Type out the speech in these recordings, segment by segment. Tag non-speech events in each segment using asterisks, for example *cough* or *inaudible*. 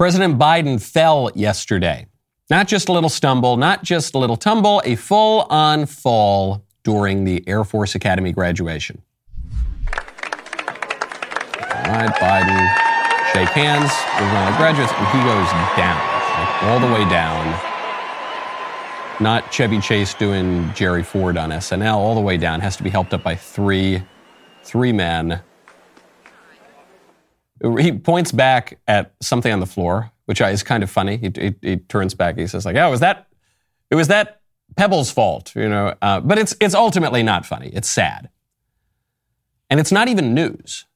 President Biden fell yesterday. Not just a little stumble, not just a little tumble, a full on fall during the Air Force Academy graduation. All right, Biden, shake hands with one of the graduates, and he goes down, like all the way down. Not Chevy Chase doing Jerry Ford on SNL, all the way down. Has to be helped up by three, three men he points back at something on the floor, which is kind of funny. He, he, he turns back. He says, "Like, oh, was that? It was that Pebble's fault, you know." Uh, but it's it's ultimately not funny. It's sad, and it's not even news.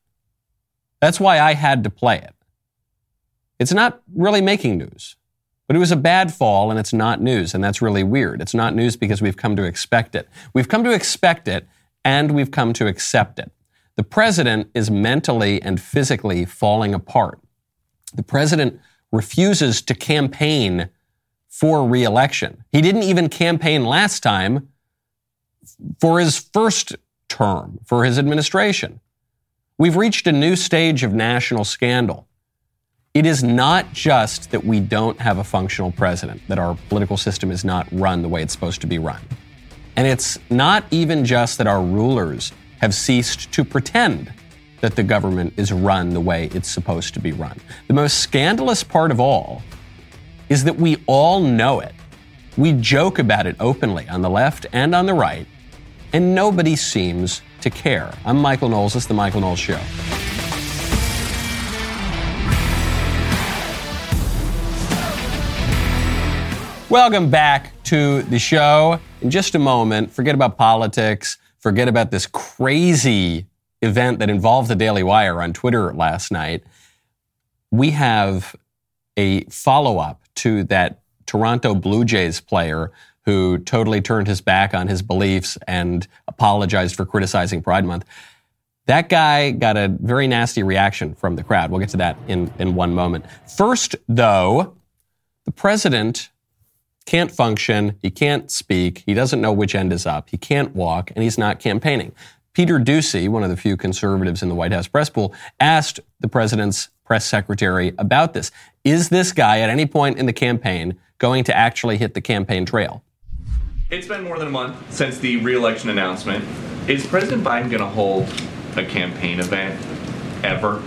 That's why I had to play it. It's not really making news, but it was a bad fall, and it's not news, and that's really weird. It's not news because we've come to expect it. We've come to expect it, and we've come to accept it. The president is mentally and physically falling apart. The president refuses to campaign for reelection. He didn't even campaign last time for his first term, for his administration. We've reached a new stage of national scandal. It is not just that we don't have a functional president, that our political system is not run the way it's supposed to be run. And it's not even just that our rulers have ceased to pretend that the government is run the way it's supposed to be run. The most scandalous part of all is that we all know it. We joke about it openly on the left and on the right, and nobody seems to care. I'm Michael Knowles. This is The Michael Knowles Show. Welcome back to the show. In just a moment, forget about politics forget about this crazy event that involved the Daily Wire on Twitter last night. We have a follow up to that Toronto Blue Jays player who totally turned his back on his beliefs and apologized for criticizing Pride Month. That guy got a very nasty reaction from the crowd. We'll get to that in, in one moment. First, though, the president can't function, he can't speak, he doesn't know which end is up, he can't walk, and he's not campaigning. Peter Doocy, one of the few conservatives in the White House press pool, asked the president's press secretary about this. Is this guy at any point in the campaign going to actually hit the campaign trail? It's been more than a month since the reelection announcement. Is President Biden going to hold a campaign event ever?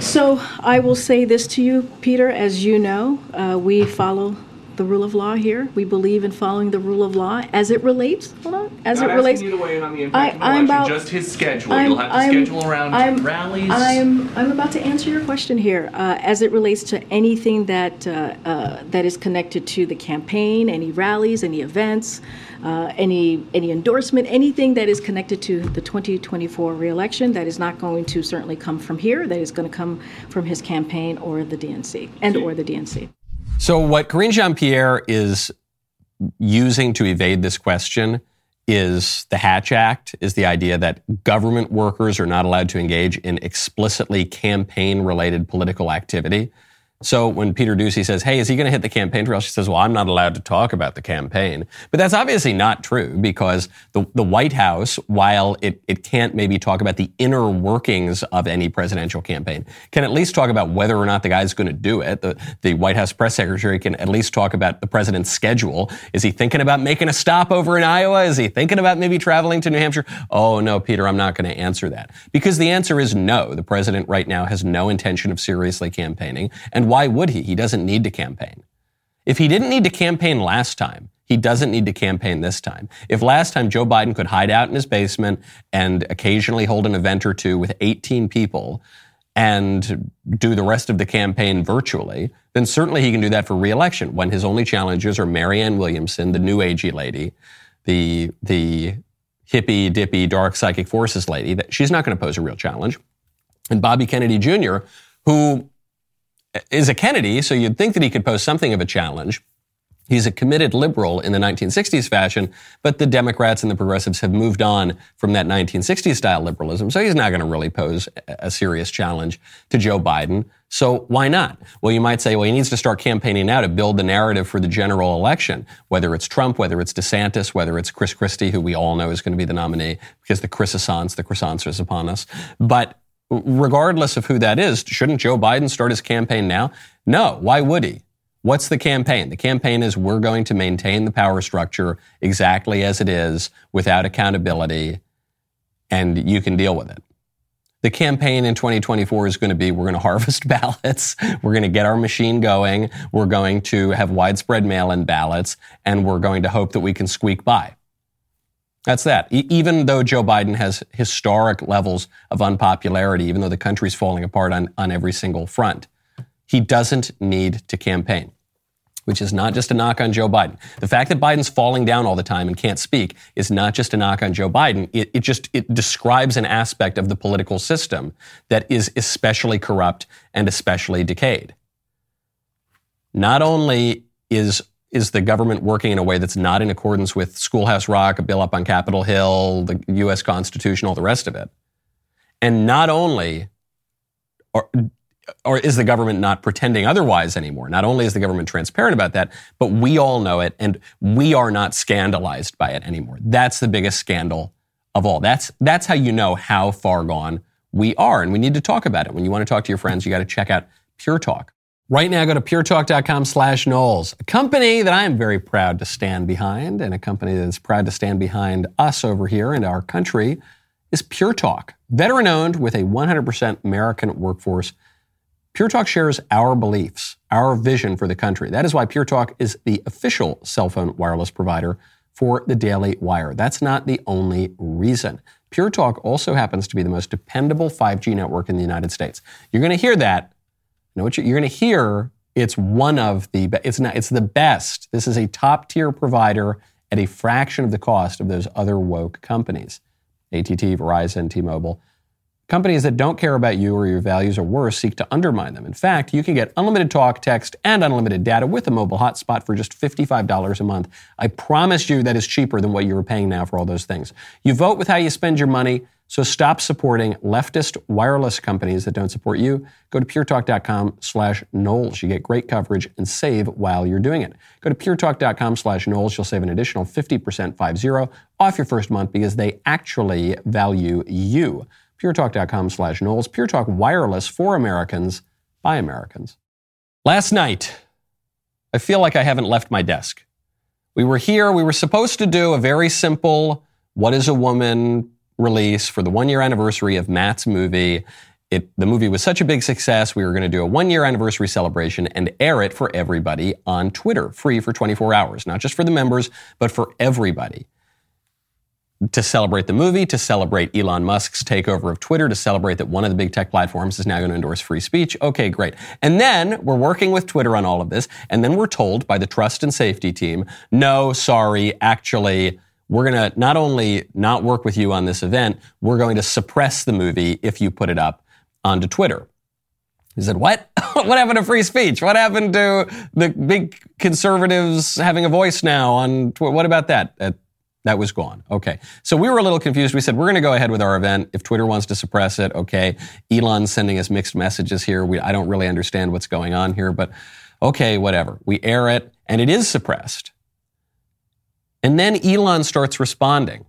So I will say this to you, Peter. As you know, uh, we follow the rule of law here. We believe in following the rule of law as it relates. Hold on, as Not it relates. You to weigh in on the impact I, am about just his schedule. I'm, You'll have to I'm, schedule around I'm, rallies. I'm I'm about to answer your question here uh, as it relates to anything that uh, uh, that is connected to the campaign, any rallies, any events. Uh, any any endorsement, anything that is connected to the 2024 reelection that is not going to certainly come from here. That is going to come from his campaign or the DNC and or the DNC. So, what Karine Jean Pierre is using to evade this question is the Hatch Act, is the idea that government workers are not allowed to engage in explicitly campaign related political activity. So when Peter Doocy says, hey, is he going to hit the campaign trail? She says, well, I'm not allowed to talk about the campaign. But that's obviously not true because the, the White House, while it, it can't maybe talk about the inner workings of any presidential campaign, can at least talk about whether or not the guy's going to do it. The, the White House press secretary can at least talk about the president's schedule. Is he thinking about making a stop over in Iowa? Is he thinking about maybe traveling to New Hampshire? Oh, no, Peter, I'm not going to answer that. Because the answer is no. The president right now has no intention of seriously campaigning. And why would he? He doesn't need to campaign. If he didn't need to campaign last time, he doesn't need to campaign this time. If last time Joe Biden could hide out in his basement and occasionally hold an event or two with 18 people and do the rest of the campaign virtually, then certainly he can do that for reelection when his only challengers are Marianne Williamson, the new agey lady, the, the hippy dippy dark psychic forces lady. That she's not going to pose a real challenge. And Bobby Kennedy Jr., who is a Kennedy, so you'd think that he could pose something of a challenge. He's a committed liberal in the 1960s fashion, but the Democrats and the progressives have moved on from that 1960s style liberalism, so he's not going to really pose a serious challenge to Joe Biden. So why not? Well, you might say, well, he needs to start campaigning now to build the narrative for the general election, whether it's Trump, whether it's DeSantis, whether it's Chris Christie, who we all know is going to be the nominee because the croissants, the croissants is upon us. But regardless of who that is, shouldn't Joe Biden start his campaign now? No, why would he? What's the campaign? The campaign is we're going to maintain the power structure exactly as it is without accountability, and you can deal with it. The campaign in 2024 is going to be we're going *laughs* to harvest ballots, we're going to get our machine going, we're going to have widespread mail in ballots, and we're going to hope that we can squeak by. That's that. E- even though Joe Biden has historic levels of unpopularity, even though the country's falling apart on, on every single front, he doesn't need to campaign which is not just a knock on Joe Biden. The fact that Biden's falling down all the time and can't speak is not just a knock on Joe Biden. It, it, just it describes an aspect of the political system that is especially corrupt and especially decayed. Not only is is the government working in a way that's not in accordance with Schoolhouse Rock, a bill up on Capitol Hill, the U.S. Constitution, all the rest of it, and not only are, or is the government not pretending otherwise anymore? Not only is the government transparent about that, but we all know it and we are not scandalized by it anymore. That's the biggest scandal of all. That's, that's how you know how far gone we are. And we need to talk about it. When you want to talk to your friends, you got to check out Pure Talk. Right now, go to puretalk.com slash Knowles, a company that I am very proud to stand behind and a company that is proud to stand behind us over here and our country is Pure Talk. Veteran owned with a 100% American workforce Pure Talk shares our beliefs, our vision for the country. That is why Pure Talk is the official cell phone wireless provider for the Daily Wire. That's not the only reason. Pure Talk also happens to be the most dependable 5G network in the United States. You're going to hear that. You know what you're going to hear? It's one of the it's not it's the best. This is a top tier provider at a fraction of the cost of those other woke companies. AT&T, Verizon, T-Mobile. Companies that don't care about you or your values or worse seek to undermine them. In fact, you can get unlimited talk, text, and unlimited data with a mobile hotspot for just $55 a month. I promise you that is cheaper than what you're paying now for all those things. You vote with how you spend your money, so stop supporting leftist wireless companies that don't support you. Go to puretalk.com slash Knowles. You get great coverage and save while you're doing it. Go to puretalk.com slash Knowles. You'll save an additional 50% 50 off your first month because they actually value you puretalk.com slash Knowles. Pure Talk Wireless for Americans by Americans. Last night, I feel like I haven't left my desk. We were here, we were supposed to do a very simple What is a Woman release for the one year anniversary of Matt's movie. It, the movie was such a big success, we were going to do a one year anniversary celebration and air it for everybody on Twitter, free for 24 hours, not just for the members, but for everybody to celebrate the movie, to celebrate Elon Musk's takeover of Twitter, to celebrate that one of the big tech platforms is now going to endorse free speech. Okay, great. And then we're working with Twitter on all of this. And then we're told by the trust and safety team, no, sorry, actually, we're going to not only not work with you on this event, we're going to suppress the movie if you put it up onto Twitter. He said, What? *laughs* what happened to free speech? What happened to the big conservatives having a voice now on Twitter? What about that? That was gone. Okay. So we were a little confused. We said, we're going to go ahead with our event. If Twitter wants to suppress it, okay. Elon's sending us mixed messages here. We, I don't really understand what's going on here, but okay, whatever. We air it and it is suppressed. And then Elon starts responding.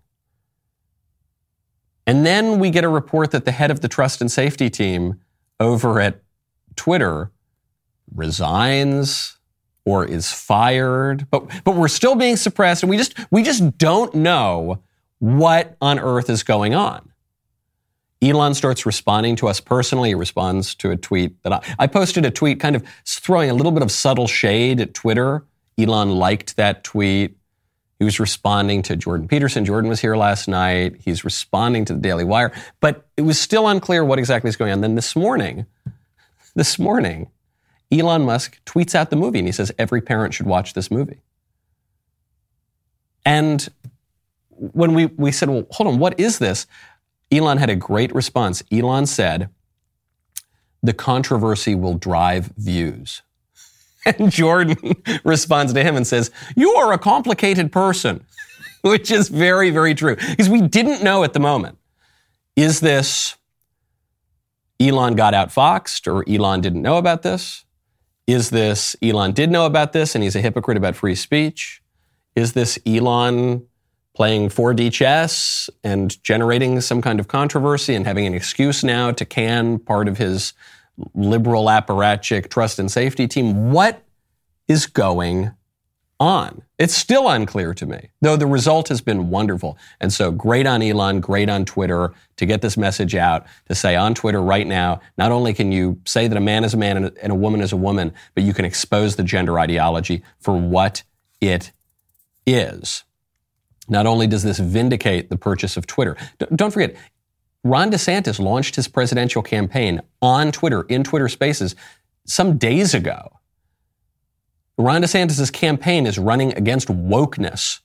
And then we get a report that the head of the trust and safety team over at Twitter resigns or is fired, but, but we're still being suppressed and we just, we just don't know what on earth is going on. Elon starts responding to us personally. He responds to a tweet that I, I posted a tweet kind of throwing a little bit of subtle shade at Twitter. Elon liked that tweet. He was responding to Jordan Peterson. Jordan was here last night. He's responding to the Daily Wire, but it was still unclear what exactly is going on. Then this morning, *laughs* this morning, Elon Musk tweets out the movie and he says every parent should watch this movie. And when we, we said, well, hold on, what is this? Elon had a great response. Elon said, the controversy will drive views. *laughs* And Jordan *laughs* responds to him and says, You are a complicated person, *laughs* which is very, very true. Because we didn't know at the moment. Is this Elon got outfoxed or Elon didn't know about this? Is this Elon did know about this and he's a hypocrite about free speech? Is this Elon playing 4D chess and generating some kind of controversy and having an excuse now to can part of his liberal apparatchik trust and safety team. What is going on? It's still unclear to me, though the result has been wonderful. And so great on Elon, great on Twitter to get this message out, to say on Twitter right now, not only can you say that a man is a man and a woman is a woman, but you can expose the gender ideology for what it is. Not only does this vindicate the purchase of Twitter, don't forget, Ron DeSantis launched his presidential campaign on Twitter, in Twitter spaces, some days ago. Ron DeSantis' campaign is running against wokeness.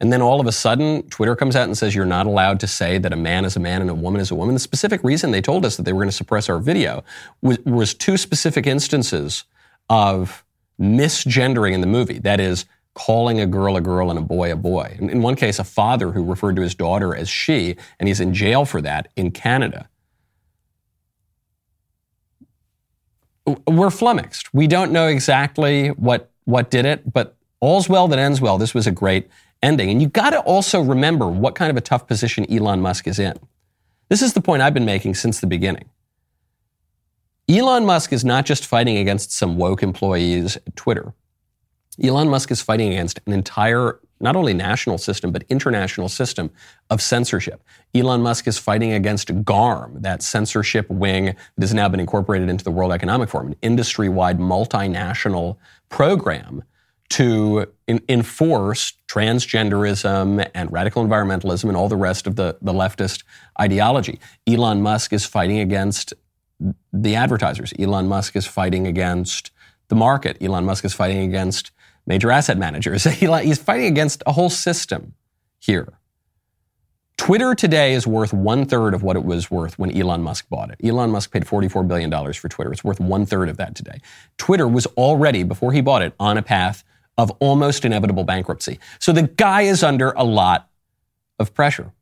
And then all of a sudden, Twitter comes out and says you're not allowed to say that a man is a man and a woman is a woman. The specific reason they told us that they were going to suppress our video was, was two specific instances of misgendering in the movie. That is, calling a girl a girl and a boy a boy. In, one case, a father who referred to his daughter as she, and he's in jail for that in Canada. We're flummoxed. We don't know exactly what, what did it, but all's well that ends well. This was a great ending. And you got to also remember what kind of a tough position Elon Musk is in. This is the point I've been making since the beginning. Elon Musk is not just fighting against some woke employees at Twitter. Elon Musk is fighting against an entire, not only national system, but international system of censorship. Elon Musk is fighting against GARM, that censorship wing that has now been incorporated into the World Economic Forum, an industry wide multinational program to in, enforce transgenderism and radical environmentalism and all the rest of the, the leftist ideology. Elon Musk is fighting against the advertisers. Elon Musk is fighting against the market. Elon Musk is fighting against major asset managers. *laughs* He's fighting against a whole system here. Twitter today is worth one third of what it was worth when Elon Musk bought it. Elon Musk paid $44 billion for Twitter. It's worth one third of that today. Twitter was already, before he bought it, on a path of almost inevitable bankruptcy. So the guy is under a lot of pressure.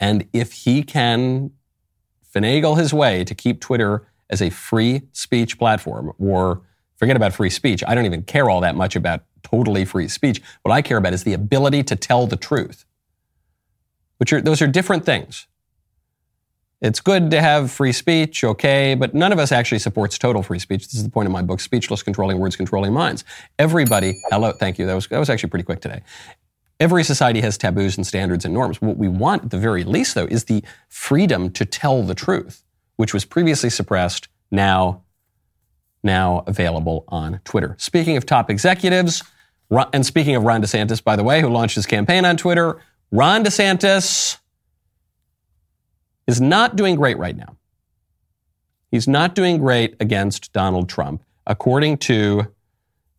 And if he can finagle his way to keep Twitter as a free speech platform or Forget about free speech. I don't even care all that much about totally free speech. What I care about is the ability to tell the truth. Which are, those are different things. It's good to have free speech, okay, but none of us actually supports total free speech. This is the point of my book, Speechless Controlling Words, Controlling Minds. Everybody, hello, thank you. That was, that was actually pretty quick today. Every society has taboos and standards and norms. What we want, at the very least, though, is the freedom to tell the truth, which was previously suppressed, now now available on Twitter. Speaking of top executives, and speaking of Ron DeSantis, by the way, who launched his campaign on Twitter, Ron DeSantis is not doing great right now. He's not doing great against Donald Trump. According to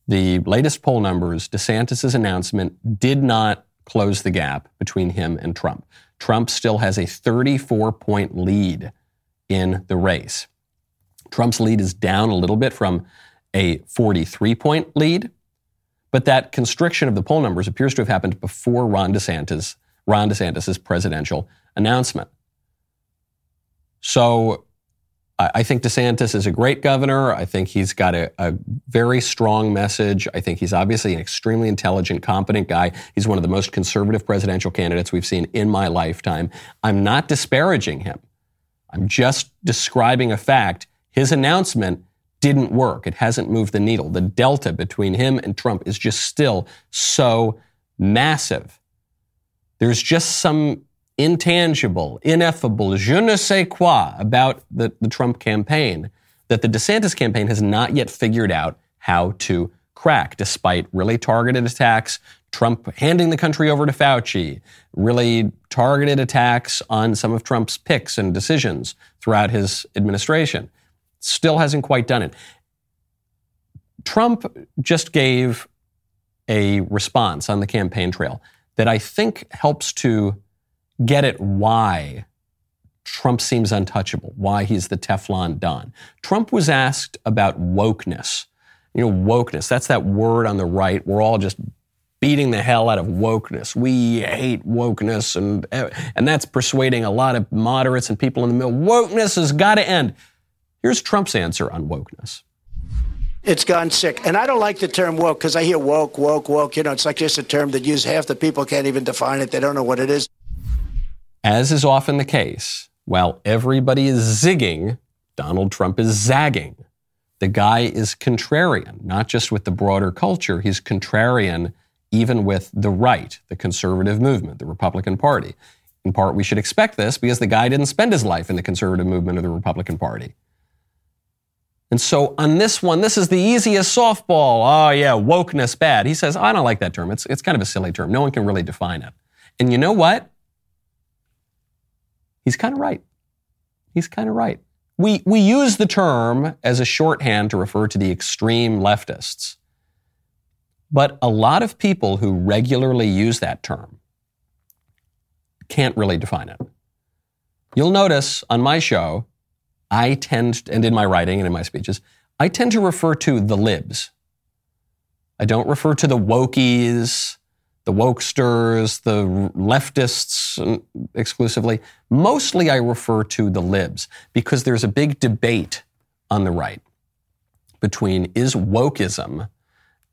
the latest poll numbers, DeSantis' announcement did not close the gap between him and Trump. Trump still has a 34 point lead in the race. Trump's lead is down a little bit from a 43 point lead, but that constriction of the poll numbers appears to have happened before Ron DeSantis, Ron presidential announcement. So I think DeSantis is a great governor. I think he's got a, a, very strong message. I think he's obviously an extremely intelligent, competent guy. He's one of the most conservative presidential candidates we've seen in my lifetime. I'm not disparaging him. I'm just describing a fact his announcement didn't work. It hasn't moved the needle. The delta between him and Trump is just still so massive. There's just some intangible, ineffable, je ne sais quoi about the, the Trump campaign that the DeSantis campaign has not yet figured out how to crack, despite really targeted attacks, Trump handing the country over to Fauci, really targeted attacks on some of Trump's picks and decisions throughout his administration. Still hasn't quite done it. Trump just gave a response on the campaign trail that I think helps to get at why Trump seems untouchable, why he's the Teflon Don. Trump was asked about wokeness. You know, wokeness, that's that word on the right. We're all just beating the hell out of wokeness. We hate wokeness, and, and that's persuading a lot of moderates and people in the middle. Wokeness has got to end. Here's Trump's answer on wokeness. It's gone sick. And I don't like the term woke because I hear woke, woke, woke. You know, it's like just a term that use half the people can't even define it. They don't know what it is. As is often the case, while everybody is zigging Donald Trump is zagging. The guy is contrarian, not just with the broader culture, he's contrarian even with the right, the conservative movement, the Republican Party. In part, we should expect this because the guy didn't spend his life in the conservative movement of the Republican Party. And so on this one, this is the easiest softball. Oh, yeah, wokeness bad. He says, I don't like that term. It's, it's kind of a silly term. No one can really define it. And you know what? He's kind of right. He's kind of right. We, we use the term as a shorthand to refer to the extreme leftists. But a lot of people who regularly use that term can't really define it. You'll notice on my show, I tend, and in my writing and in my speeches, I tend to refer to the libs. I don't refer to the wokies, the wokesters, the leftists mm, exclusively. Mostly I refer to the libs because there's a big debate on the right between is wokeism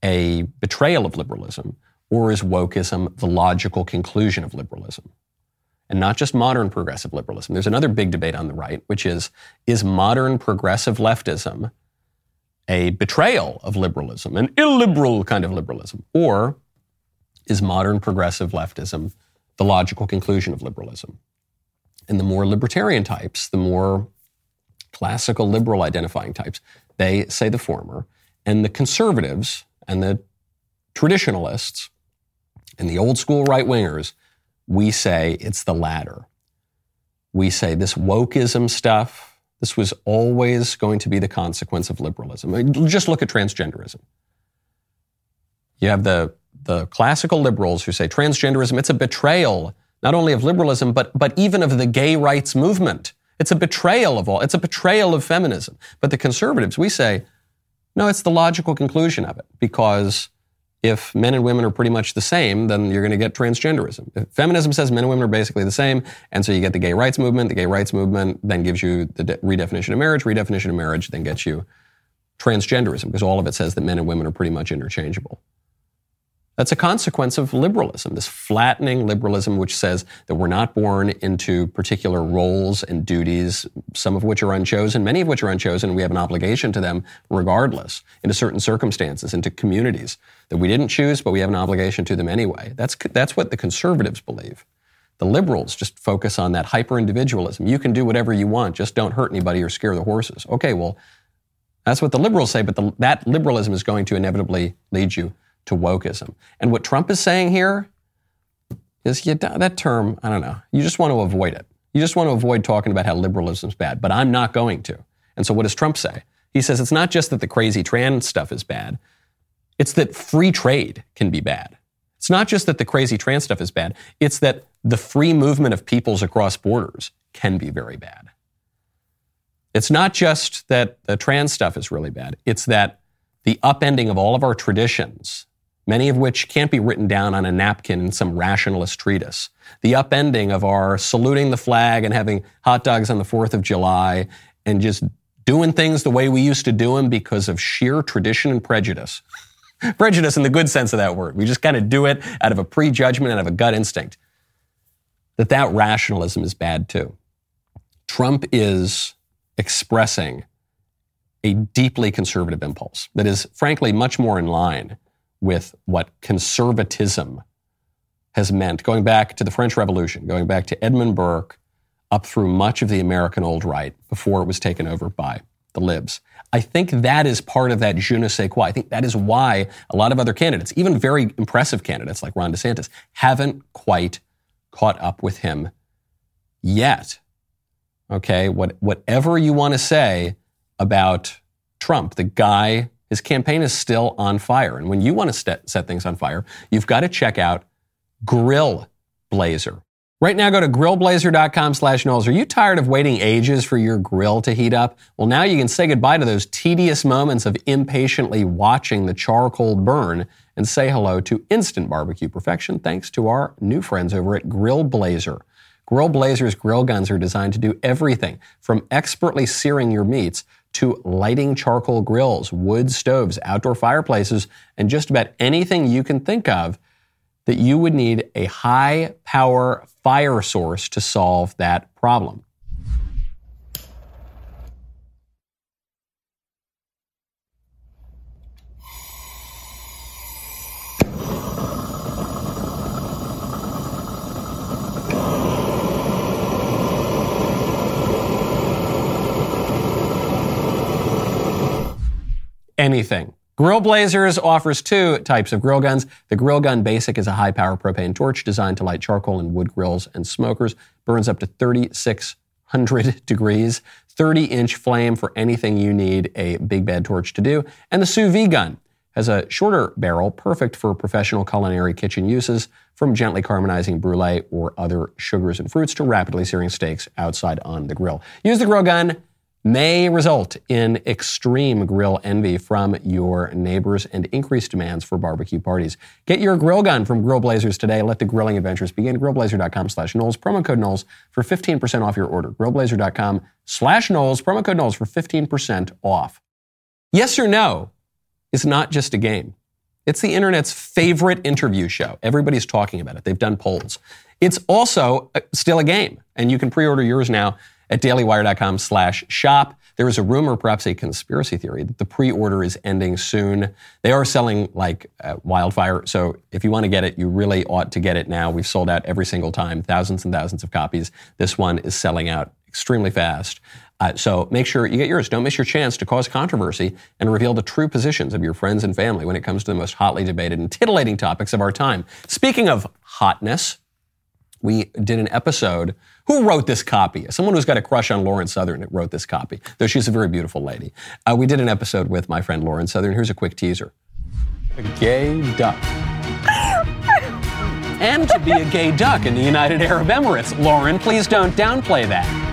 a betrayal of liberalism or is wokeism the logical conclusion of liberalism? And not just modern progressive liberalism. There's another big debate on the right, which is is modern progressive leftism a betrayal of liberalism, an illiberal kind of liberalism? Or is modern progressive leftism the logical conclusion of liberalism? And the more libertarian types, the more classical liberal identifying types, they say the former. And the conservatives and the traditionalists and the old school right wingers we say it's the latter. We say this wokeism stuff, this was always going to be the consequence of liberalism. Just look at transgenderism. You have the, the classical liberals who say transgenderism, it's a betrayal not only of liberalism, but, but even of the gay rights movement. It's a betrayal of all, it's a betrayal of feminism. But the conservatives, we say, no, it's the logical conclusion of it because if men and women are pretty much the same, then you're going to get transgenderism. If feminism says men and women are basically the same, and so you get the gay rights movement. The gay rights movement then gives you the de- redefinition of marriage. Redefinition of marriage then gets you transgenderism because all of it says that men and women are pretty much interchangeable. That's a consequence of liberalism, this flattening liberalism, which says that we're not born into particular roles and duties, some of which are unchosen, many of which are unchosen, and we have an obligation to them regardless, into certain circumstances, into communities that we didn't choose, but we have an obligation to them anyway. That's, that's what the conservatives believe. The liberals just focus on that hyper individualism. You can do whatever you want, just don't hurt anybody or scare the horses. Okay, well, that's what the liberals say, but the, that liberalism is going to inevitably lead you to wokeism. And what Trump is saying here is you, that term, I don't know, you just want to avoid it. You just want to avoid talking about how liberalism is bad, but I'm not going to. And so what does Trump say? He says it's not just that the crazy trans stuff is bad, it's that free trade can be bad. It's not just that the crazy trans stuff is bad, it's that the free movement of peoples across borders can be very bad. It's not just that the trans stuff is really bad, it's that the upending of all of our traditions many of which can't be written down on a napkin in some rationalist treatise. The upending of our saluting the flag and having hot dogs on the 4th of July and just doing things the way we used to do them because of sheer tradition and prejudice. *laughs* prejudice in the good sense of that word. We just kind of do it out of a prejudgment, out of a gut instinct. That that rationalism is bad too. Trump is expressing a deeply conservative impulse that is frankly much more in line with what conservatism has meant, going back to the French Revolution, going back to Edmund Burke, up through much of the American old right before it was taken over by the libs. I think that is part of that je ne sais quoi. I think that is why a lot of other candidates, even very impressive candidates like Ron DeSantis, haven't quite caught up with him yet. Okay, what, whatever you want to say about Trump, the guy his campaign is still on fire. And when you want to st- set things on fire, you've got to check out Grill Blazer. Right now, go to grillblazer.com slash Knowles. Are you tired of waiting ages for your grill to heat up? Well, now you can say goodbye to those tedious moments of impatiently watching the charcoal burn and say hello to instant barbecue perfection thanks to our new friends over at Grill Blazer. Grill Blazer's grill guns are designed to do everything from expertly searing your meats to lighting charcoal grills, wood stoves, outdoor fireplaces, and just about anything you can think of that you would need a high power fire source to solve that problem. Anything. Grill Blazers offers two types of grill guns. The Grill Gun Basic is a high power propane torch designed to light charcoal and wood grills and smokers, burns up to 3,600 *laughs* degrees, 30 inch flame for anything you need a big bad torch to do. And the Sous Vide Gun has a shorter barrel, perfect for professional culinary kitchen uses, from gently caramelizing brulee or other sugars and fruits to rapidly searing steaks outside on the grill. Use the grill gun may result in extreme grill envy from your neighbors and increased demands for barbecue parties. Get your grill gun from Grill Blazers today. Let the grilling adventures begin. Grillblazer.com slash Knowles. Promo code Knowles for 15% off your order. Grillblazer.com slash Knowles. Promo code Knowles for 15% off. Yes or no is not just a game. It's the internet's favorite interview show. Everybody's talking about it. They've done polls. It's also uh, still a game, and you can pre-order yours now at dailywire.com slash shop. There is a rumor, perhaps a conspiracy theory, that the pre-order is ending soon. They are selling like uh, wildfire. So if you want to get it, you really ought to get it now. We've sold out every single time, thousands and thousands of copies. This one is selling out extremely fast. Uh, so make sure you get yours. Don't miss your chance to cause controversy and reveal the true positions of your friends and family when it comes to the most hotly debated and titillating topics of our time. Speaking of hotness, we did an episode. Who wrote this copy? Someone who's got a crush on Lauren Southern wrote this copy, though she's a very beautiful lady. Uh, we did an episode with my friend Lauren Southern. Here's a quick teaser. A gay duck. and to be a gay duck in the United Arab Emirates. Lauren, please don't downplay that.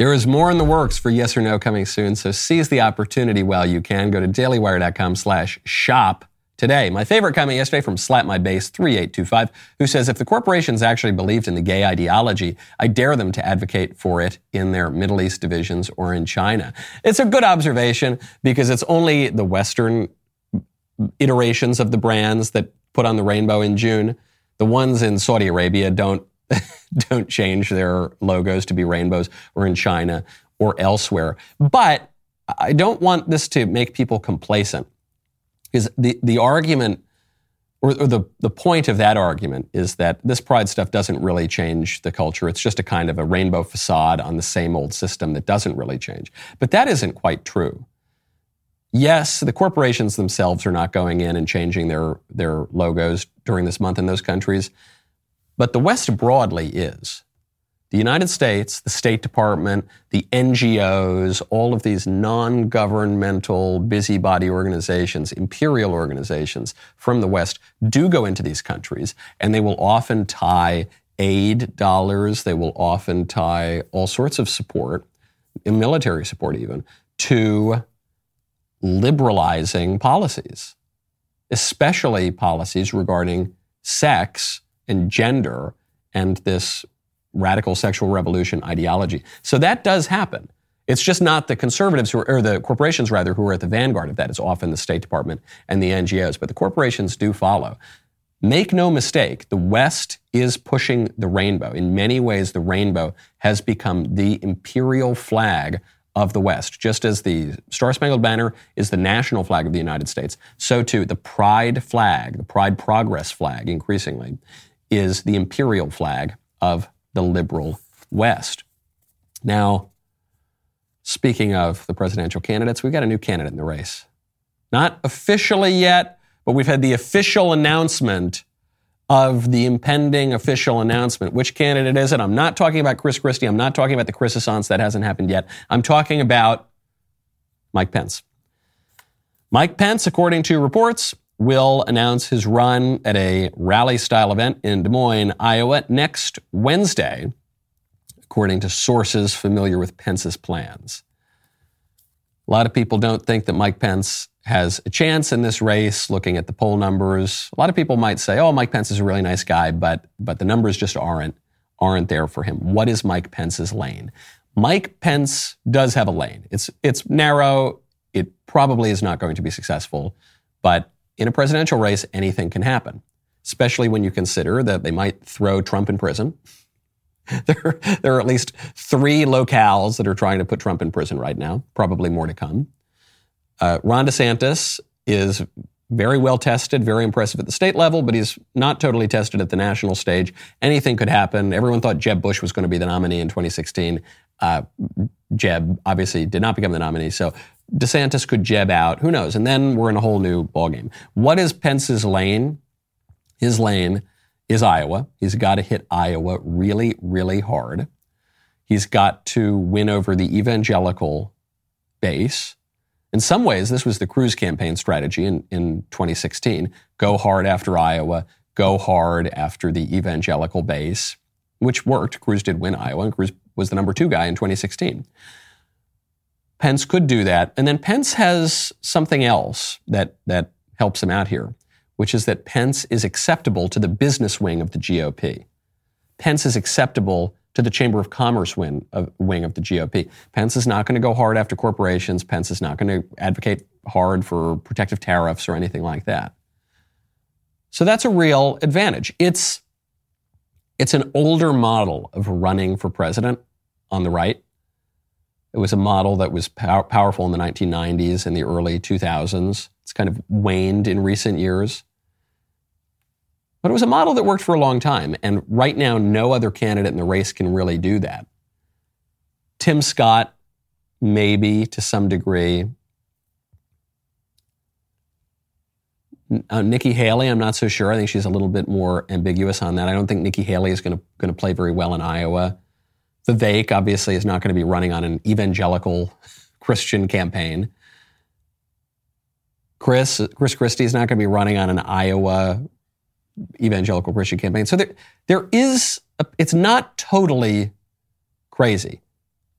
There is more in the works for Yes or No coming soon, so seize the opportunity while you can. Go to dailywire.com slash shop today. My favorite comment yesterday from Slap My Base 3825, who says, if the corporations actually believed in the gay ideology, I dare them to advocate for it in their Middle East divisions or in China. It's a good observation because it's only the Western iterations of the brands that put on the rainbow in June. The ones in Saudi Arabia don't *laughs* don't change their logos to be rainbows or in China or elsewhere. But I don't want this to make people complacent because the, the argument or, or, the, the point of that argument is that this pride stuff doesn't really change the culture. It's just a kind of a rainbow facade on the same old system that doesn't really change. But that isn't quite true. Yes, the corporations themselves are not going in and changing their, their logos during this month in those countries. But the West broadly is. The United States, the State Department, the NGOs, all of these non governmental busybody organizations, imperial organizations from the West do go into these countries, and they will often tie aid dollars, they will often tie all sorts of support, military support even, to liberalizing policies, especially policies regarding sex and gender and this radical sexual revolution ideology. So that does happen. It's just not the conservatives who are, or the corporations rather, who are at the vanguard of that. It's often the State Department and the NGOs, but the corporations do follow. Make no mistake, the West is pushing the rainbow. In many ways, the rainbow has become the imperial flag of the West. Just as the Star Spangled Banner is the national flag of the United States, so too the Pride flag, the Pride Progress flag, increasingly, is the imperial flag of the liberal West. Now, speaking of the presidential candidates, we've got a new candidate in the race. Not officially yet, but we've had the official announcement of the impending official announcement. Which candidate is it? I'm not talking about Chris Christie. I'm not talking about the Chris Assance. That hasn't happened yet. I'm talking about Mike Pence. Mike Pence, according to reports, will announce his run at a rally style event in Des Moines, Iowa next Wednesday, according to sources familiar with Pence's plans. A lot of people don't think that Mike Pence has a chance in this race looking at the poll numbers. A lot of people might say, "Oh, Mike Pence is a really nice guy," but but the numbers just aren't aren't there for him. What is Mike Pence's lane? Mike Pence does have a lane. It's it's narrow. It probably is not going to be successful, but in a presidential race, anything can happen, especially when you consider that they might throw Trump in prison. *laughs* there, there are at least three locales that are trying to put Trump in prison right now, probably more to come. Uh, Ron DeSantis is very well tested, very impressive at the state level, but he's not totally tested at the national stage. Anything could happen. Everyone thought Jeb Bush was going to be the nominee in 2016. Uh, Jeb obviously did not become the nominee, so DeSantis could Jeb out. Who knows? And then we're in a whole new ballgame. What is Pence's lane? His lane is Iowa. He's got to hit Iowa really, really hard. He's got to win over the evangelical base. In some ways, this was the Cruz campaign strategy in, in 2016 go hard after Iowa, go hard after the evangelical base, which worked. Cruz did win Iowa, and Cruz was the number two guy in 2016. Pence could do that. And then Pence has something else that, that helps him out here, which is that Pence is acceptable to the business wing of the GOP. Pence is acceptable to the Chamber of Commerce wing of, wing of the GOP. Pence is not going to go hard after corporations. Pence is not going to advocate hard for protective tariffs or anything like that. So that's a real advantage. It's, it's an older model of running for president on the right. It was a model that was pow- powerful in the 1990s and the early 2000s. It's kind of waned in recent years. But it was a model that worked for a long time. And right now, no other candidate in the race can really do that. Tim Scott, maybe to some degree. Uh, Nikki Haley, I'm not so sure. I think she's a little bit more ambiguous on that. I don't think Nikki Haley is going to play very well in Iowa. Vivek obviously is not going to be running on an evangelical Christian campaign. Chris Chris Christie is not going to be running on an Iowa evangelical Christian campaign. So there there is a, it's not totally crazy.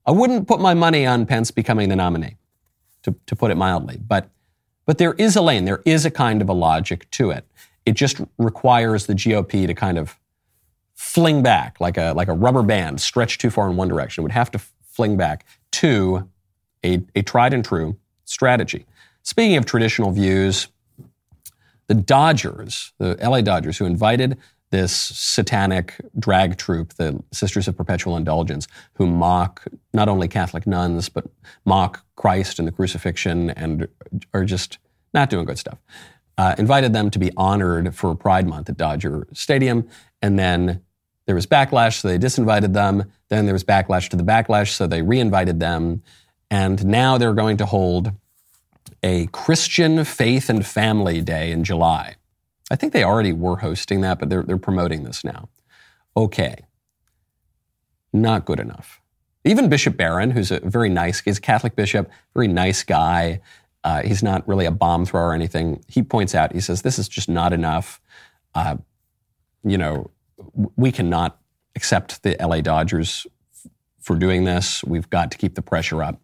I wouldn't put my money on Pence becoming the nominee, to, to put it mildly, but but there is a lane, there is a kind of a logic to it. It just requires the GOP to kind of fling back like a like a rubber band stretched too far in one direction. It would have to fling back to a, a tried and true strategy. Speaking of traditional views, the Dodgers, the LA Dodgers, who invited this satanic drag troupe, the Sisters of Perpetual Indulgence, who mock not only Catholic nuns, but mock Christ and the crucifixion and are just not doing good stuff. Uh, invited them to be honored for Pride Month at Dodger Stadium. And then there was backlash, so they disinvited them. Then there was backlash to the backlash, so they reinvited them. And now they're going to hold a Christian Faith and Family Day in July. I think they already were hosting that, but they're, they're promoting this now. Okay. Not good enough. Even Bishop Barron, who's a very nice, he's a Catholic bishop, very nice guy. Uh, he's not really a bomb thrower or anything. He points out, he says, this is just not enough. Uh, you know, we cannot accept the LA Dodgers for doing this. We've got to keep the pressure up.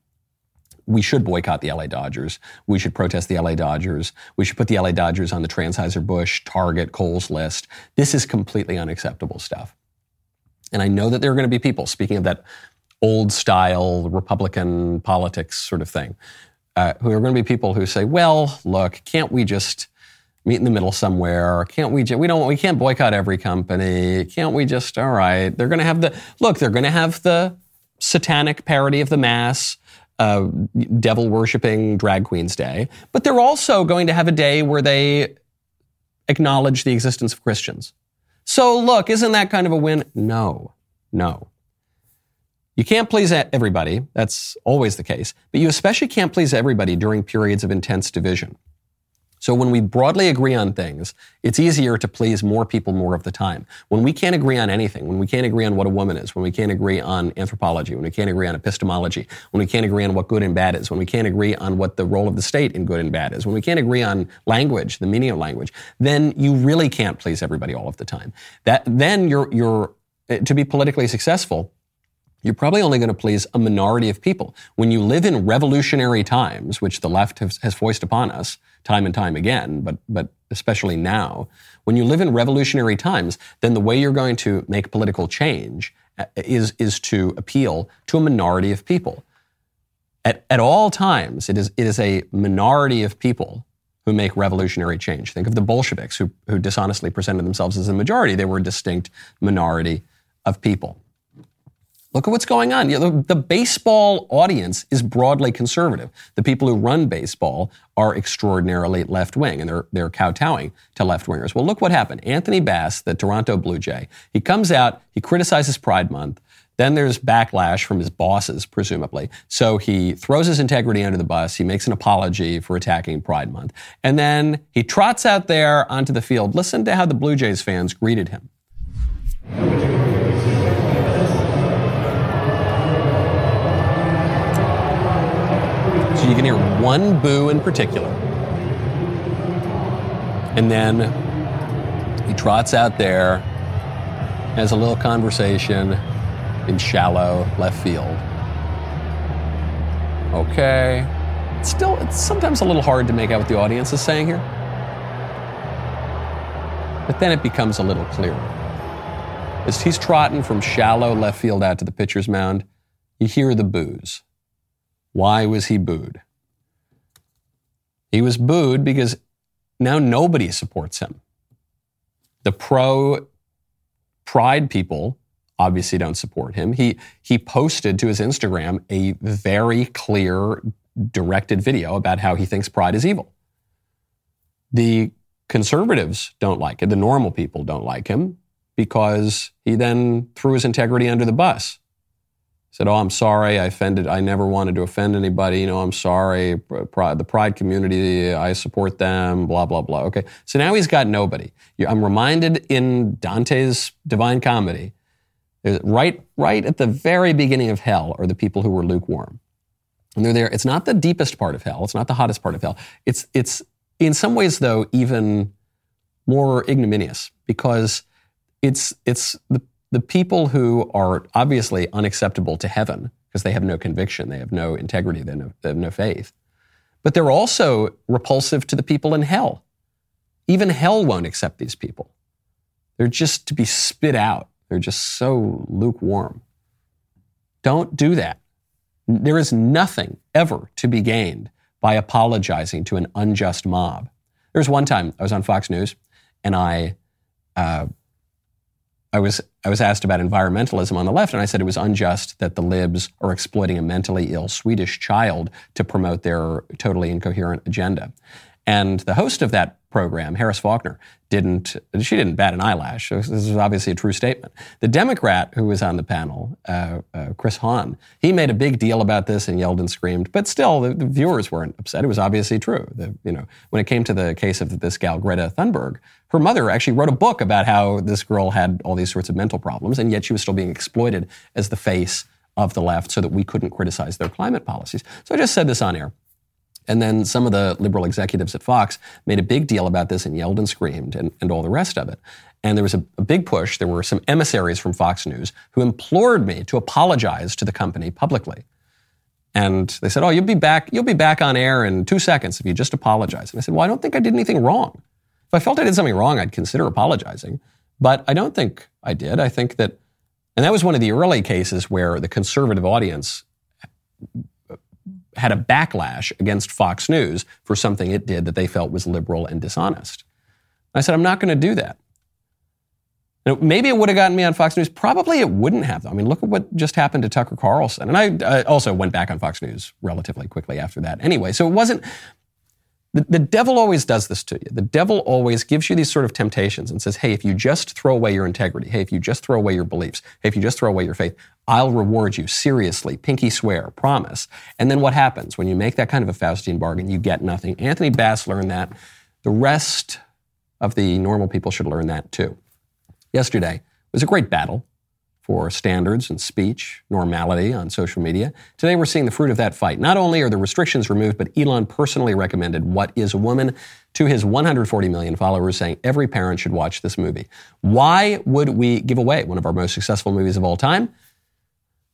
We should boycott the LA Dodgers. We should protest the LA Dodgers. We should put the LA Dodgers on the Transheiser-Busch, Target, Kohl's list. This is completely unacceptable stuff. And I know that there are going to be people, speaking of that old style Republican politics sort of thing, uh, who are going to be people who say, well, look, can't we just meet in the middle somewhere? Can't we? we don't. We can't boycott every company. Can't we just? All right. They're going to have the look. They're going to have the satanic parody of the mass. Uh, devil worshipping drag queens day, but they're also going to have a day where they acknowledge the existence of Christians. So look, isn't that kind of a win? No, no. You can't please everybody. That's always the case. But you especially can't please everybody during periods of intense division. So when we broadly agree on things, it's easier to please more people more of the time. When we can't agree on anything, when we can't agree on what a woman is, when we can't agree on anthropology, when we can't agree on epistemology, when we can't agree on what good and bad is, when we can't agree on what the role of the state in good and bad is, when we can't agree on language, the meaning of language, then you really can't please everybody all of the time. That then you're you're eh, to be politically successful, you're probably only going to please a minority of people. When you live in revolutionary times, which the left has, has foisted upon us time and time again, but, but especially now, when you live in revolutionary times, then the way you're going to make political change uh, is, is to appeal to a minority of people. At, at all times, it is, it is a minority of people who make revolutionary change. Think of the Bolsheviks who, who dishonestly presented themselves as a majority. They were a distinct minority of people. Look at what's going on. You know, the, the, baseball audience is broadly conservative. The people who run baseball are extraordinarily left wing, and they're, they're kowtowing to left wingers. Well, look what happened. Anthony Bass, the Toronto Blue Jay, he comes out, he criticizes Pride Month. Then there's backlash from his bosses, presumably. So he throws his integrity under the bus. He makes an apology for attacking Pride Month. And then he trots out there onto the field. Listen to how the Blue Jays fans greeted him. Can hear one boo in particular. And then he trots out there, has a little conversation in shallow left field. Okay. It's still, it's sometimes a little hard to make out what the audience is saying here. But then it becomes a little clearer. As he's trotting from shallow left field out to the pitcher's mound, you hear the boos. Why was he booed? He was booed because now nobody supports him. The pro pride people obviously don't support him. He, he posted to his Instagram a very clear, directed video about how he thinks pride is evil. The conservatives don't like it. The normal people don't like him because he then threw his integrity under the bus said, "Oh, I'm sorry. I offended. I never wanted to offend anybody. You know, I'm sorry. The Pride community, I support them. Blah blah blah." Okay, so now he's got nobody. I'm reminded in Dante's Divine Comedy, right right at the very beginning of hell are the people who were lukewarm, and they're there. It's not the deepest part of hell. It's not the hottest part of hell. It's it's in some ways though even more ignominious because it's it's the the people who are obviously unacceptable to heaven because they have no conviction, they have no integrity, they have no, they have no faith. But they're also repulsive to the people in hell. Even hell won't accept these people. They're just to be spit out. They're just so lukewarm. Don't do that. There is nothing ever to be gained by apologizing to an unjust mob. There was one time I was on Fox News and I uh, I was I was asked about environmentalism on the left, and I said it was unjust that the libs are exploiting a mentally ill Swedish child to promote their totally incoherent agenda. And the host of that program, Harris Faulkner, didn't, she didn't bat an eyelash. This is obviously a true statement. The Democrat who was on the panel, uh, uh, Chris Hahn, he made a big deal about this and yelled and screamed, but still the, the, viewers weren't upset. It was obviously true. The, you know, when it came to the case of this gal, Greta Thunberg, her mother actually wrote a book about how this girl had all these sorts of mental problems, and yet she was still being exploited as the face of the left so that we couldn't criticize their climate policies. So I just said this on air. And then some of the liberal executives at Fox made a big deal about this and yelled and screamed and, and all the rest of it. And there was a, a, big push. There were some emissaries from Fox News who implored me to apologize to the company publicly. And they said, "Oh, you'll be back. You'll be back on air in two seconds if you just apologize." And I said, "Well, I don't think I did anything wrong. If I felt I did something wrong, I'd consider apologizing. But I don't think I did. I think that, and that was one of the early cases where the conservative audience had a backlash against Fox News for something it did that they felt was liberal and dishonest. I said, I'm not going to do that. maybe it would have gotten me on Fox News. Probably it wouldn't have. Though. I mean, look at what just happened to Tucker Carlson. And I, I also went back on Fox News relatively quickly after that anyway. So it wasn't, the, the, devil always does this to you. The devil always gives you these sort of temptations and says, hey, if you just throw away your integrity, hey, if you just throw away your beliefs, hey, if you just throw away your faith, I'll reward you seriously, pinky swear, promise. And then what happens? When you make that kind of a Faustian bargain, you get nothing. Anthony Bass learned that. The rest of the normal people should learn that too. Yesterday was a great battle for standards and speech, normality on social media. Today we're seeing the fruit of that fight. Not only are the restrictions removed, but Elon personally recommended What is a Woman to his 140 million followers, saying every parent should watch this movie. Why would we give away one of our most successful movies of all time?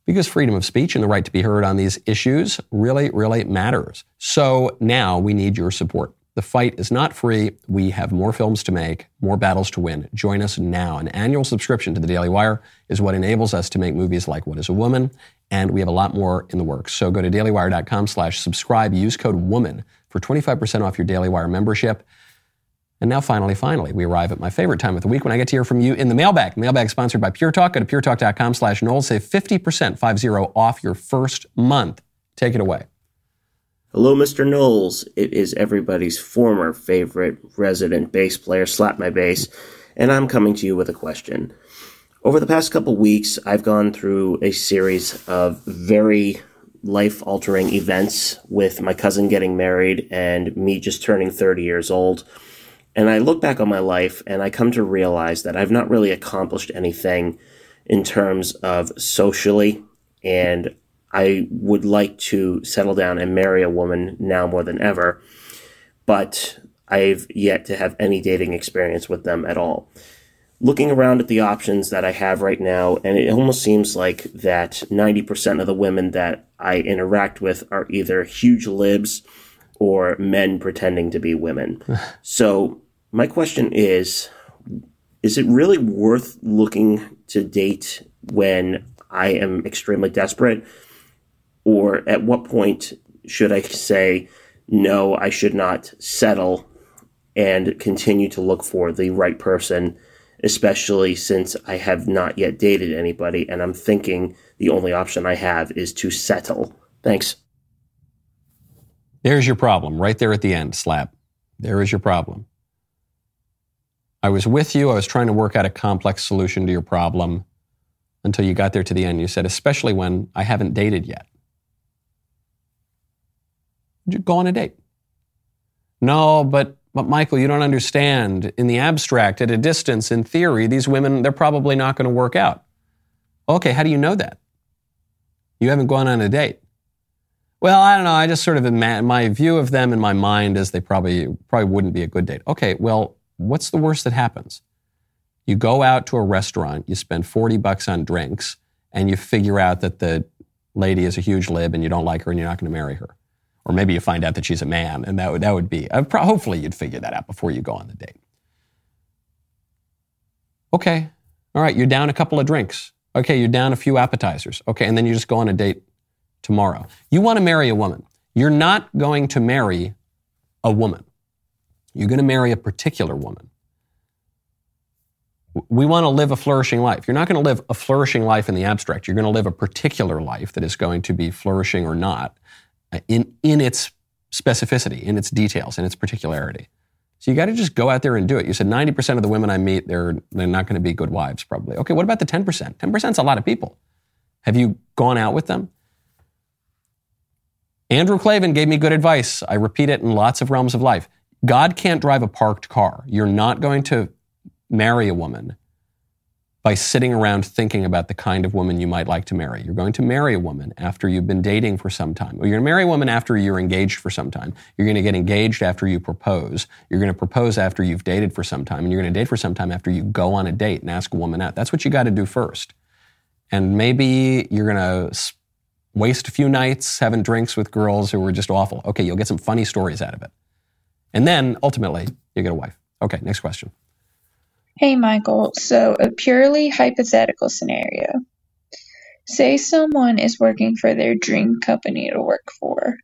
Because freedom of speech and the right to be heard on these issues really, really matters. So now we need your support. The fight is not free. We have more films to make, more battles to win. Join us now. An annual subscription to the Daily Wire is what enables us to make movies like What is a Woman, and we have a lot more in the works. So go to dailywire.com slash subscribe. Use code WOMAN for 25% off your Daily Wire membership. And now, finally, finally, we arrive at my favorite time of the week when I get to hear from you in the mailbag. Mailbag sponsored by Pure Talk. Go to puretalk.com slash Knowles. Save 50%, 50 off your first month. Take it away. Hello, Mr. Knowles. It is everybody's former favorite resident bass player, Slap My Bass, and I'm coming to you with a question. Over the past couple weeks, I've gone through a series of very life altering events with my cousin getting married and me just turning 30 years old. And I look back on my life and I come to realize that I've not really accomplished anything in terms of socially. And I would like to settle down and marry a woman now more than ever. But I've yet to have any dating experience with them at all. Looking around at the options that I have right now, and it almost seems like that 90% of the women that I interact with are either huge libs or men pretending to be women. *laughs* so my question is is it really worth looking to date when I am extremely desperate? Or at what point should I say, no, I should not settle and continue to look for the right person, especially since I have not yet dated anybody and I'm thinking the only option I have is to settle? Thanks. There's your problem right there at the end, slap. There is your problem. I was with you. I was trying to work out a complex solution to your problem until you got there to the end. You said, especially when I haven't dated yet. Go on a date. No, but, but Michael, you don't understand. In the abstract, at a distance, in theory, these women, they're probably not going to work out. Okay, how do you know that? You haven't gone on a date. Well, I don't know. I just sort of, my view of them in my mind is they probably, probably wouldn't be a good date. Okay, well, what's the worst that happens? You go out to a restaurant, you spend 40 bucks on drinks, and you figure out that the lady is a huge lib and you don't like her and you're not going to marry her. Or maybe you find out that she's a man, and that would, that would be, uh, hopefully, you'd figure that out before you go on the date. Okay, all right, you're down a couple of drinks. Okay, you're down a few appetizers. Okay, and then you just go on a date tomorrow. You want to marry a woman. You're not going to marry a woman. You're going to marry a particular woman. We want to live a flourishing life. You're not going to live a flourishing life in the abstract. You're going to live a particular life that is going to be flourishing or not in, in its specificity, in its details, in its particularity. So you got to just go out there and do it. You said 90% of the women I meet, they're, they're not going to be good wives, probably. Okay, what about the 10%? 10% is a lot of people. Have you gone out with them? Andrew Klavan gave me good advice. I repeat it in lots of realms of life. God can't drive a parked car. You're not going to marry a woman by sitting around thinking about the kind of woman you might like to marry. You're going to marry a woman after you've been dating for some time. Or you're going to marry a woman after you're engaged for some time. You're going to get engaged after you propose. You're going to propose after you've dated for some time. And you're going to date for some time after you go on a date and ask a woman out. That's what you got to do first. And maybe you're going to waste a few nights having drinks with girls who were just awful. Okay, you'll get some funny stories out of it. And then ultimately, you get a wife. Okay, next question. Hey, Michael. So, a purely hypothetical scenario. Say someone is working for their dream company to work for,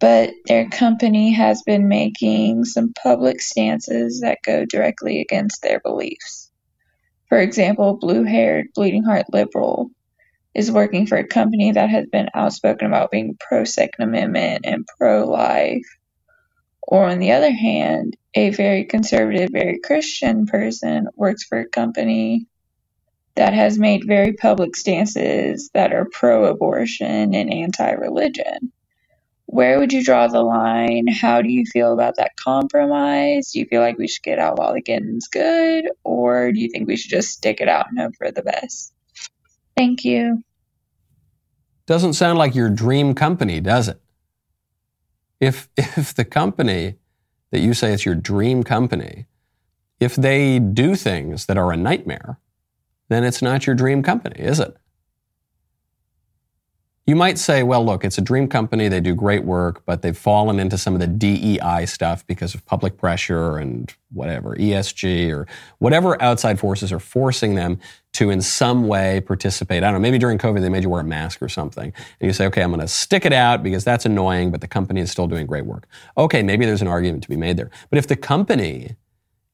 but their company has been making some public stances that go directly against their beliefs. For example, blue haired, bleeding heart liberal is working for a company that has been outspoken about being pro Second Amendment and pro life or on the other hand, a very conservative, very Christian person works for a company that has made very public stances that are pro abortion and anti religion. Where would you draw the line? How do you feel about that compromise? Do you feel like we should get out while the getting's good? Or do you think we should just stick it out and hope for the best? Thank you. Doesn't sound like your dream company, does it? If, *laughs* if the company that you say it's your dream company, if they do things that are a nightmare, then it's not your dream company, is it? You might say, well, look, it's a dream company. They do great work, but they've fallen into some of the DEI stuff because of public pressure and whatever, ESG or whatever outside forces are forcing them to in some way participate. I don't know, maybe during COVID they made you wear a mask or something. And you say, okay, I'm going to stick it out because that's annoying, but the company is still doing great work. Okay, maybe there's an argument to be made there. But if the company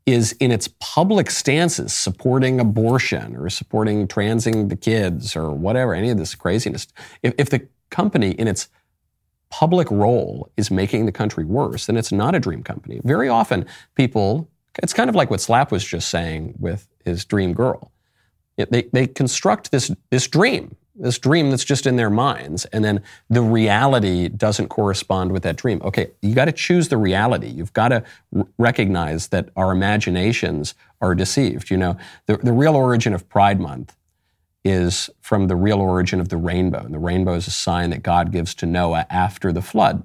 is in its public stances supporting abortion or supporting transing the kids or whatever, any of this craziness. If, if the company in its public role is making the country worse, then it's not a dream company. Very often, people, it's kind of like what Slap was just saying with his dream girl. They, they construct this, this dream this dream that's just in their minds, and then the reality doesn't correspond with that dream. Okay, you got to choose the reality. You've got to r- recognize that our imaginations are deceived. You know, the, the real origin of Pride Month is from the real origin of the rainbow. And the rainbow is a sign that God gives to Noah after the flood.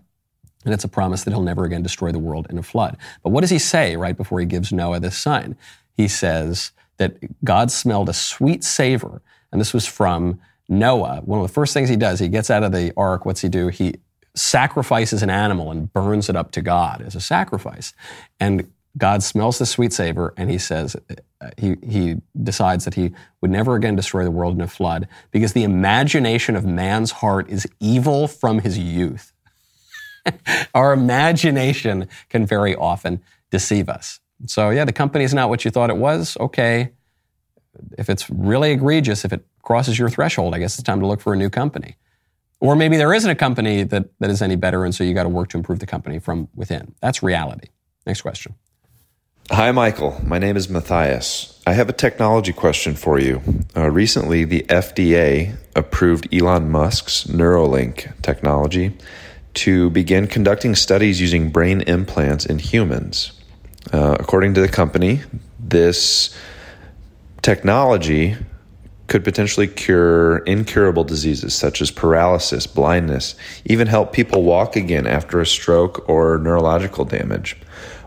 And it's a promise that he'll never again destroy the world in a flood. But what does he say right before he gives Noah this sign? He says that God smelled a sweet savor. And this was from Noah, one of the first things he does, he gets out of the ark. What's he do? He sacrifices an animal and burns it up to God as a sacrifice. And God smells the sweet savor and he says, uh, he, he decides that he would never again destroy the world in a flood because the imagination of man's heart is evil from his youth. *laughs* Our imagination can very often deceive us. So, yeah, the company is not what you thought it was. Okay. If it's really egregious, if it crosses your threshold, I guess it's time to look for a new company. Or maybe there isn't a company that, that is any better, and so you got to work to improve the company from within. That's reality. Next question. Hi, Michael. My name is Matthias. I have a technology question for you. Uh, recently, the FDA approved Elon Musk's Neuralink technology to begin conducting studies using brain implants in humans. Uh, according to the company, this technology could potentially cure incurable diseases such as paralysis, blindness, even help people walk again after a stroke or neurological damage.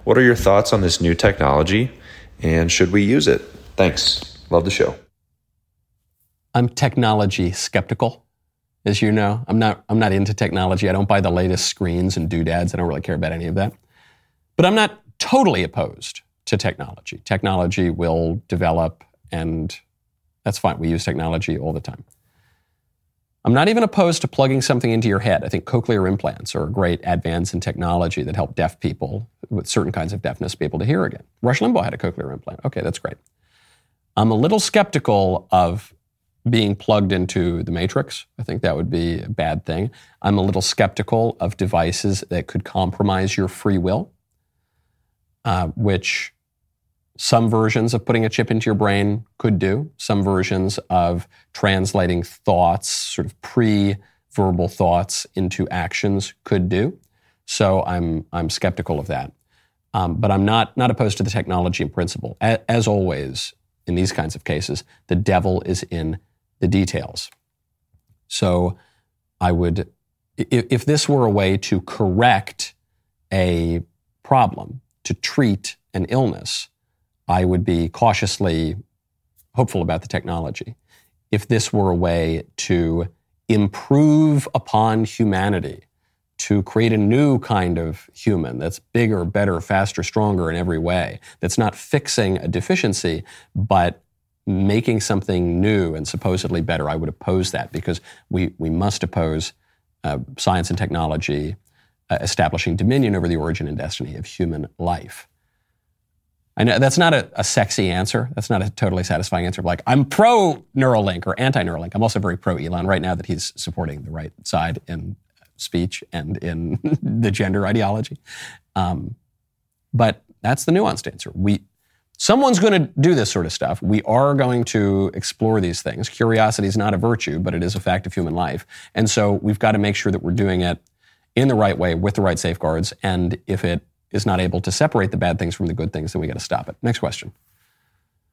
What are your thoughts on this new technology and should we use it? Thanks. Love the show. I'm technology skeptical. As you know, I'm not I'm not into technology. I don't buy the latest screens and doodads. I don't really care about any of that. But I'm not totally opposed to technology. Technology will develop and that's fine. We use technology all the time. I'm not even opposed to plugging something into your head. I think cochlear implants are a great advance in technology that help deaf people with certain kinds of deafness be able to hear again. Rush Limbaugh had a cochlear implant. Okay, that's great. I'm a little skeptical of being plugged into the matrix. I think that would be a bad thing. I'm a little skeptical of devices that could compromise your free will, uh, which some versions of putting a chip into your brain could do. Some versions of translating thoughts, sort of pre-verbal thoughts, into actions could do. So I'm I'm skeptical of that. Um, but I'm not not opposed to the technology in principle. A- as always, in these kinds of cases, the devil is in the details. So I would, if, if this were a way to correct a problem, to treat an illness, I would be cautiously hopeful about the technology. If this were a way to improve upon humanity, to create a new kind of human that's bigger, better, faster, stronger in every way, that's not fixing a deficiency, but making something new and supposedly better, I would oppose that because we, we must oppose uh, science and technology uh, establishing dominion over the origin and destiny of human life. I know that's not a, a, sexy answer. That's not a totally satisfying answer. Like I'm pro Neuralink or anti Neuralink. I'm also very pro Elon right now that he's supporting the right side in speech and in *laughs* the gender ideology. Um, but that's the nuanced answer. We someone's going to do this sort of stuff. We are going to explore these things. Curiosity is not a virtue, but it is a fact of human life. And so we've got to make sure that we're doing it in the right way with the right safeguards. And if it is not able to separate the bad things from the good things, then we got to stop it. Next question.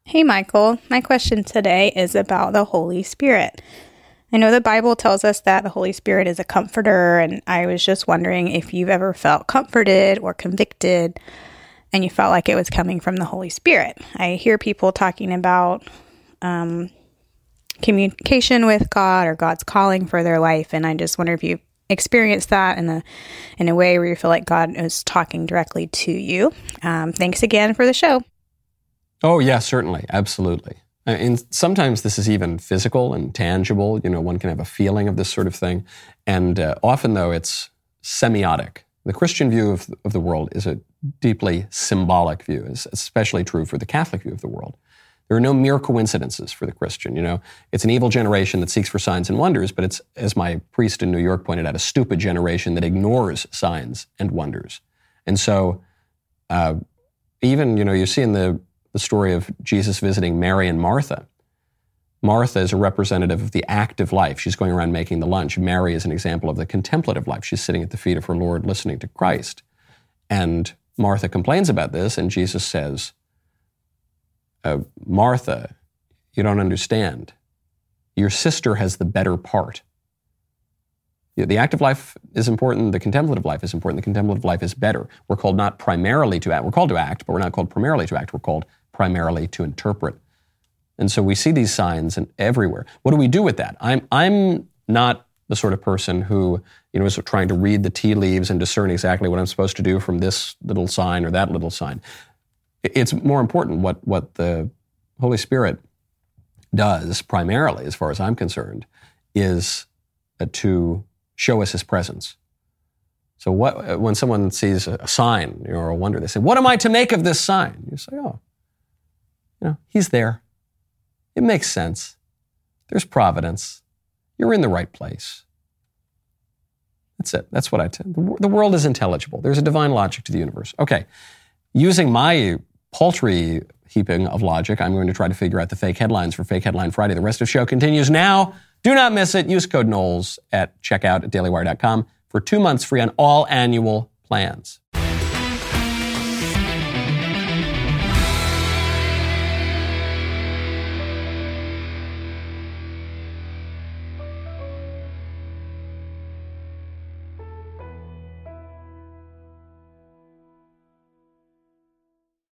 Hey, Michael. My question today is about the Holy Spirit. I know the Bible tells us that the Holy Spirit is a comforter, and I was just wondering if you've ever felt comforted or convicted and you felt like it was coming from the Holy Spirit. I hear people talking about um, communication with God or God's calling for their life. And I just wonder if you experienced that in a in a way where you feel like God is talking directly to you. Um, thanks again for the show. Oh yeah, certainly, absolutely. Uh, and sometimes this is even physical and tangible. You know, one can have a feeling of this sort of thing, and uh, often though it's semiotic. The Christian view of, of the world is a deeply symbolic view. It's especially true for the Catholic view of the world. There are no mere coincidences for the Christian. You know, it's an evil generation that seeks for signs and wonders, but it's, as my priest in New York pointed out, a stupid generation that ignores signs and wonders. And so, uh, even you know, you see in the the story of Jesus visiting Mary and Martha. Martha is a representative of the active life. She's going around making the lunch. Mary is an example of the contemplative life. She's sitting at the feet of her Lord listening to Christ. And Martha complains about this, and Jesus says, uh, Martha, you don't understand. Your sister has the better part. The active life is important. The contemplative life is important. The contemplative life is better. We're called not primarily to act. We're called to act, but we're not called primarily to act. We're called primarily to interpret. And so we see these signs and everywhere. What do we do with that? I'm, I'm not the sort of person who you know is trying to read the tea leaves and discern exactly what I'm supposed to do from this little sign or that little sign. It's more important what, what the Holy Spirit does primarily, as far as I'm concerned, is uh, to show us His presence. So what, uh, when someone sees a sign or a wonder, they say, "What am I to make of this sign?" You say, "Oh, you know, He's there. It makes sense. There's providence. You're in the right place." That's it. That's what I tell. The world is intelligible. There's a divine logic to the universe. Okay, using my paltry heaping of logic, I'm going to try to figure out the fake headlines for Fake Headline Friday. The rest of the show continues now. Do not miss it. Use code Knowles at checkout at dailywire.com for two months free on all annual plans.